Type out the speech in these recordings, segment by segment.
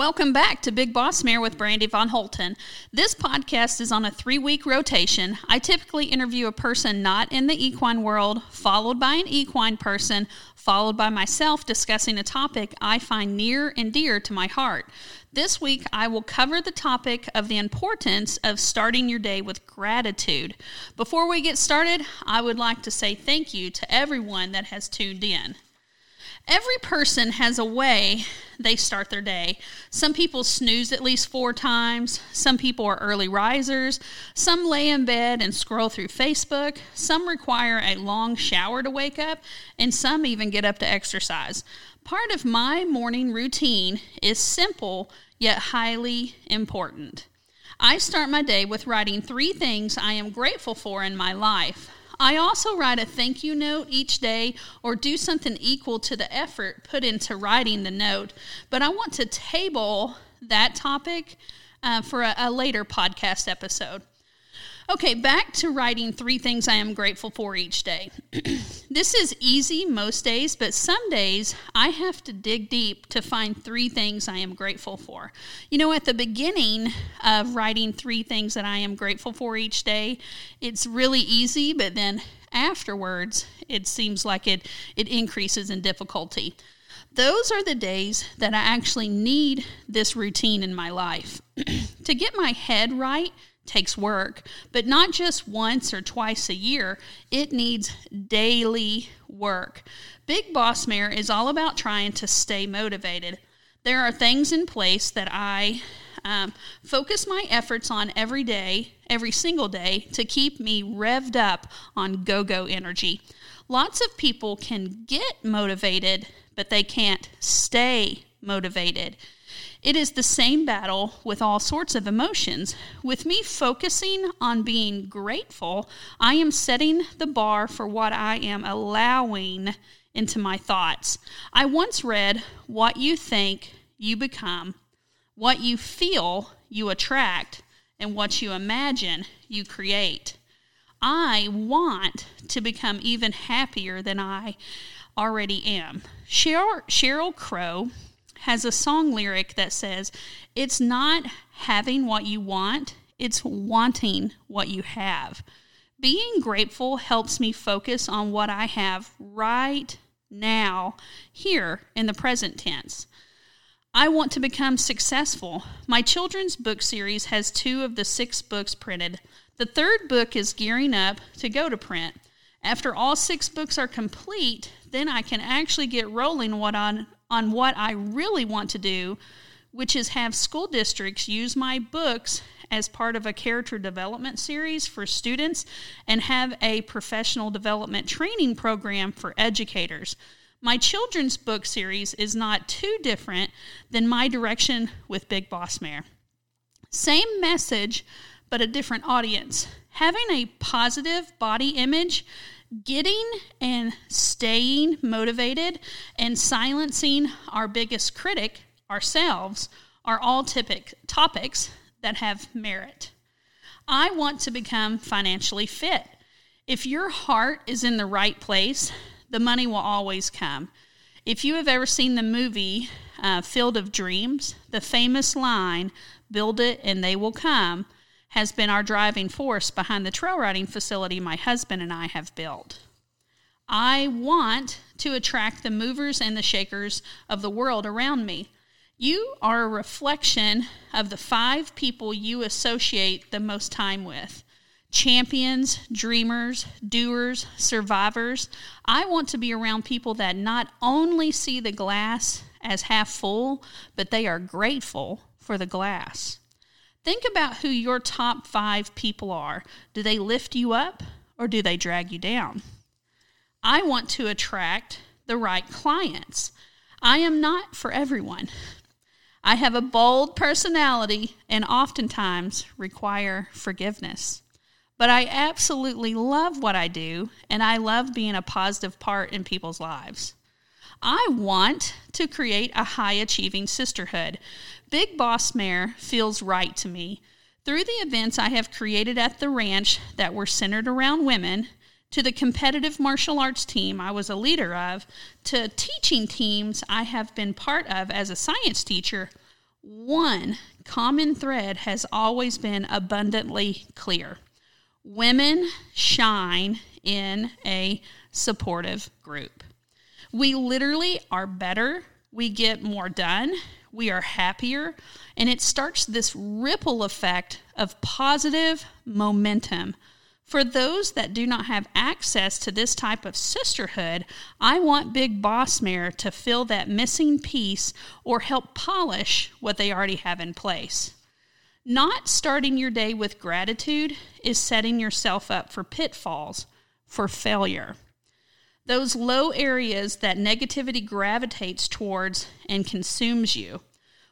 Welcome back to Big Boss Mare with Brandy Von Holten. This podcast is on a three week rotation. I typically interview a person not in the equine world, followed by an equine person, followed by myself discussing a topic I find near and dear to my heart. This week, I will cover the topic of the importance of starting your day with gratitude. Before we get started, I would like to say thank you to everyone that has tuned in. Every person has a way they start their day. Some people snooze at least four times. Some people are early risers. Some lay in bed and scroll through Facebook. Some require a long shower to wake up. And some even get up to exercise. Part of my morning routine is simple yet highly important. I start my day with writing three things I am grateful for in my life. I also write a thank you note each day or do something equal to the effort put into writing the note, but I want to table that topic uh, for a, a later podcast episode. Okay, back to writing three things I am grateful for each day. this is easy most days, but some days I have to dig deep to find three things I am grateful for. You know, at the beginning of writing three things that I am grateful for each day, it's really easy, but then afterwards, it seems like it, it increases in difficulty. Those are the days that I actually need this routine in my life. to get my head right, takes work, but not just once or twice a year. It needs daily work. Big Boss Mare is all about trying to stay motivated. There are things in place that I um, focus my efforts on every day, every single day, to keep me revved up on go go energy. Lots of people can get motivated, but they can't stay motivated. It is the same battle with all sorts of emotions. With me focusing on being grateful, I am setting the bar for what I am allowing into my thoughts. I once read, What you think, you become. What you feel, you attract. And what you imagine, you create. I want to become even happier than I already am. Cheryl, Sheryl Crow has a song lyric that says, It's not having what you want, it's wanting what you have. Being grateful helps me focus on what I have right now, here in the present tense. I want to become successful. My children's book series has two of the six books printed. The third book is gearing up to go to print. After all six books are complete, then I can actually get rolling what on on what I really want to do, which is have school districts use my books as part of a character development series for students and have a professional development training program for educators. My children's book series is not too different than my direction with Big Boss Mare. Same message, but a different audience. Having a positive body image getting and staying motivated and silencing our biggest critic, ourselves, are all typic topics that have merit. I want to become financially fit. If your heart is in the right place, the money will always come. If you have ever seen the movie uh, Field of Dreams, the famous line, build it and they will come, has been our driving force behind the trail riding facility my husband and I have built. I want to attract the movers and the shakers of the world around me. You are a reflection of the five people you associate the most time with champions, dreamers, doers, survivors. I want to be around people that not only see the glass as half full, but they are grateful for the glass. Think about who your top five people are. Do they lift you up or do they drag you down? I want to attract the right clients. I am not for everyone. I have a bold personality and oftentimes require forgiveness. But I absolutely love what I do, and I love being a positive part in people's lives. I want to create a high achieving sisterhood. Big Boss Mare feels right to me. Through the events I have created at the ranch that were centered around women, to the competitive martial arts team I was a leader of, to teaching teams I have been part of as a science teacher, one common thread has always been abundantly clear women shine in a supportive group. We literally are better, we get more done, we are happier, and it starts this ripple effect of positive momentum. For those that do not have access to this type of sisterhood, I want Big Boss Mare to fill that missing piece or help polish what they already have in place. Not starting your day with gratitude is setting yourself up for pitfalls, for failure. Those low areas that negativity gravitates towards and consumes you.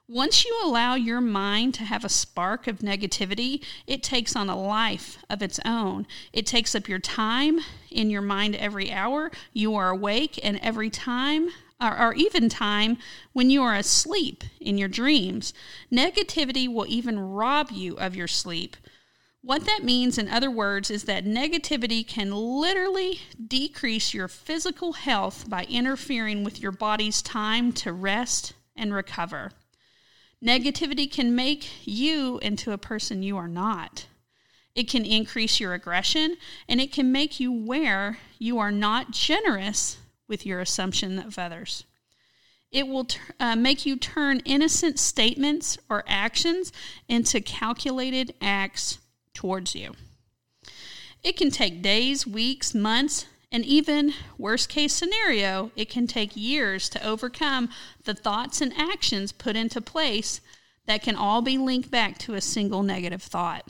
Once you allow your mind to have a spark of negativity, it takes on a life of its own. It takes up your time in your mind every hour. You are awake, and every time or, or even time when you are asleep in your dreams. Negativity will even rob you of your sleep. What that means, in other words, is that negativity can literally decrease your physical health by interfering with your body's time to rest and recover. Negativity can make you into a person you are not. It can increase your aggression and it can make you where you are not generous with your assumption of others. It will t- uh, make you turn innocent statements or actions into calculated acts towards you. It can take days, weeks, months, and even worst case scenario, it can take years to overcome the thoughts and actions put into place that can all be linked back to a single negative thought.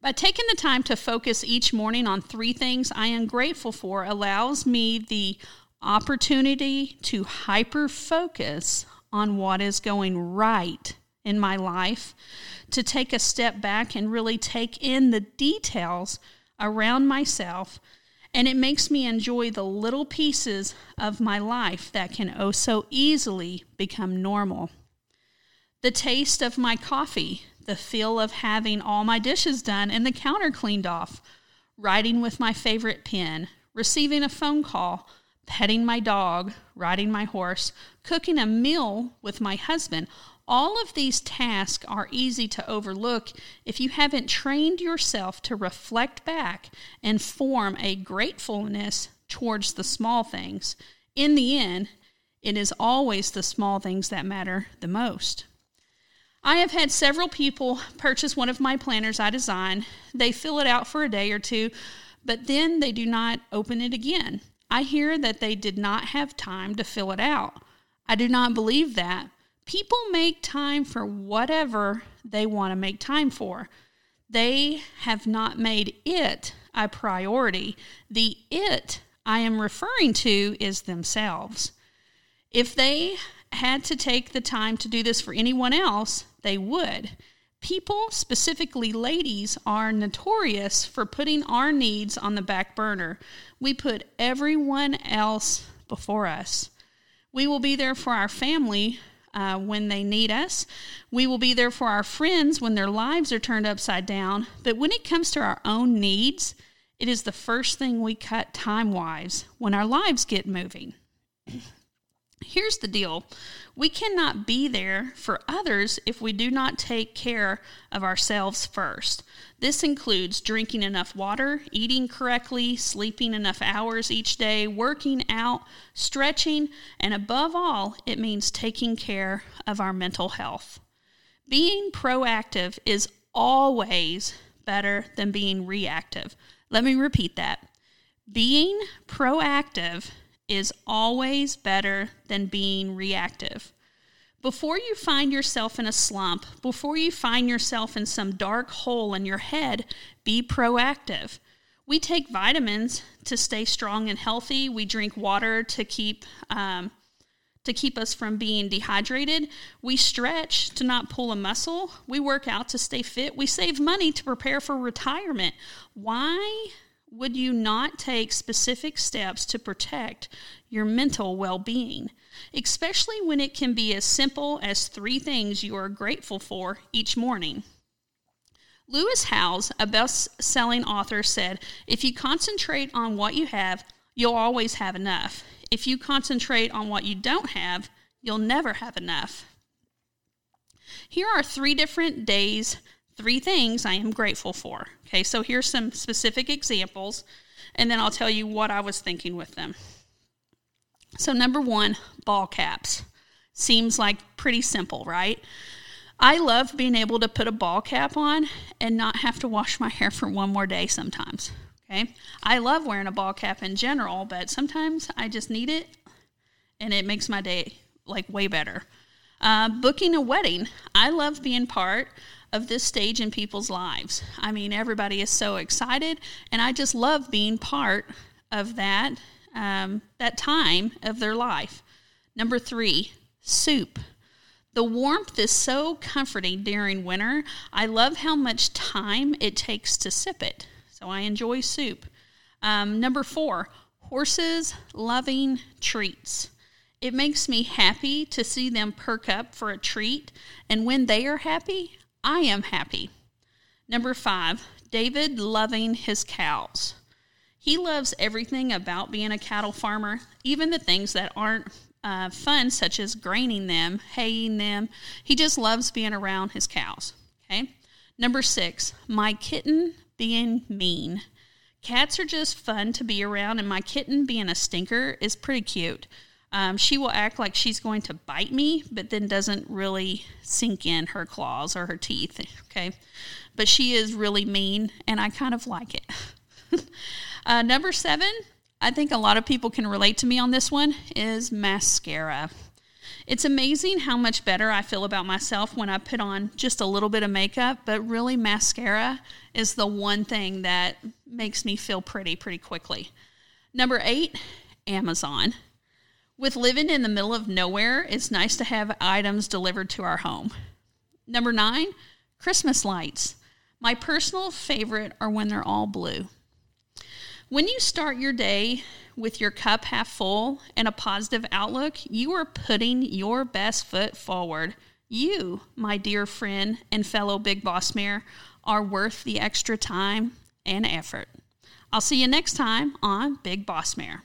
By taking the time to focus each morning on three things I am grateful for allows me the opportunity to hyper focus on what is going right in my life, to take a step back and really take in the details around myself. And it makes me enjoy the little pieces of my life that can oh so easily become normal. The taste of my coffee the feel of having all my dishes done and the counter cleaned off, writing with my favorite pen, receiving a phone call, petting my dog, riding my horse, cooking a meal with my husband. All of these tasks are easy to overlook if you haven't trained yourself to reflect back and form a gratefulness towards the small things. In the end, it is always the small things that matter the most. I have had several people purchase one of my planners I design. They fill it out for a day or two, but then they do not open it again. I hear that they did not have time to fill it out. I do not believe that. People make time for whatever they want to make time for. They have not made it a priority. The it I am referring to is themselves. If they had to take the time to do this for anyone else, they would. People, specifically ladies, are notorious for putting our needs on the back burner. We put everyone else before us. We will be there for our family uh, when they need us. We will be there for our friends when their lives are turned upside down. But when it comes to our own needs, it is the first thing we cut time wise when our lives get moving. Here's the deal we cannot be there for others if we do not take care of ourselves first. This includes drinking enough water, eating correctly, sleeping enough hours each day, working out, stretching, and above all, it means taking care of our mental health. Being proactive is always better than being reactive. Let me repeat that. Being proactive is always better than being reactive. Before you find yourself in a slump, before you find yourself in some dark hole in your head, be proactive. We take vitamins to stay strong and healthy. We drink water to keep um, to keep us from being dehydrated. We stretch to not pull a muscle. We work out to stay fit. We save money to prepare for retirement. Why would you not take specific steps to protect your mental well being, especially when it can be as simple as three things you are grateful for each morning? Lewis Howes, a best selling author, said if you concentrate on what you have, you'll always have enough. If you concentrate on what you don't have, you'll never have enough. Here are three different days, three things I am grateful for. Okay, so here's some specific examples, and then I'll tell you what I was thinking with them. So, number one, ball caps. Seems like pretty simple, right? I love being able to put a ball cap on and not have to wash my hair for one more day sometimes. Okay. I love wearing a ball cap in general, but sometimes I just need it and it makes my day like way better. Uh, booking a wedding. I love being part of this stage in people's lives. I mean, everybody is so excited, and I just love being part of that um, that time of their life. Number three, soup. The warmth is so comforting during winter. I love how much time it takes to sip it. So I enjoy soup. Um, number four, horses loving treats. It makes me happy to see them perk up for a treat. And when they are happy, I am happy. Number five, David loving his cows. He loves everything about being a cattle farmer, even the things that aren't uh, fun, such as graining them, haying them. He just loves being around his cows. Okay. Number six, my kitten being mean. Cats are just fun to be around, and my kitten being a stinker is pretty cute. Um, she will act like she's going to bite me, but then doesn't really sink in her claws or her teeth. Okay. But she is really mean, and I kind of like it. uh, number seven, I think a lot of people can relate to me on this one is mascara. It's amazing how much better I feel about myself when I put on just a little bit of makeup, but really, mascara is the one thing that makes me feel pretty pretty quickly. Number eight, Amazon. With living in the middle of nowhere, it's nice to have items delivered to our home. Number nine, Christmas lights. My personal favorite are when they're all blue. When you start your day with your cup half full and a positive outlook, you are putting your best foot forward. You, my dear friend and fellow Big Boss Mare, are worth the extra time and effort. I'll see you next time on Big Boss Mare.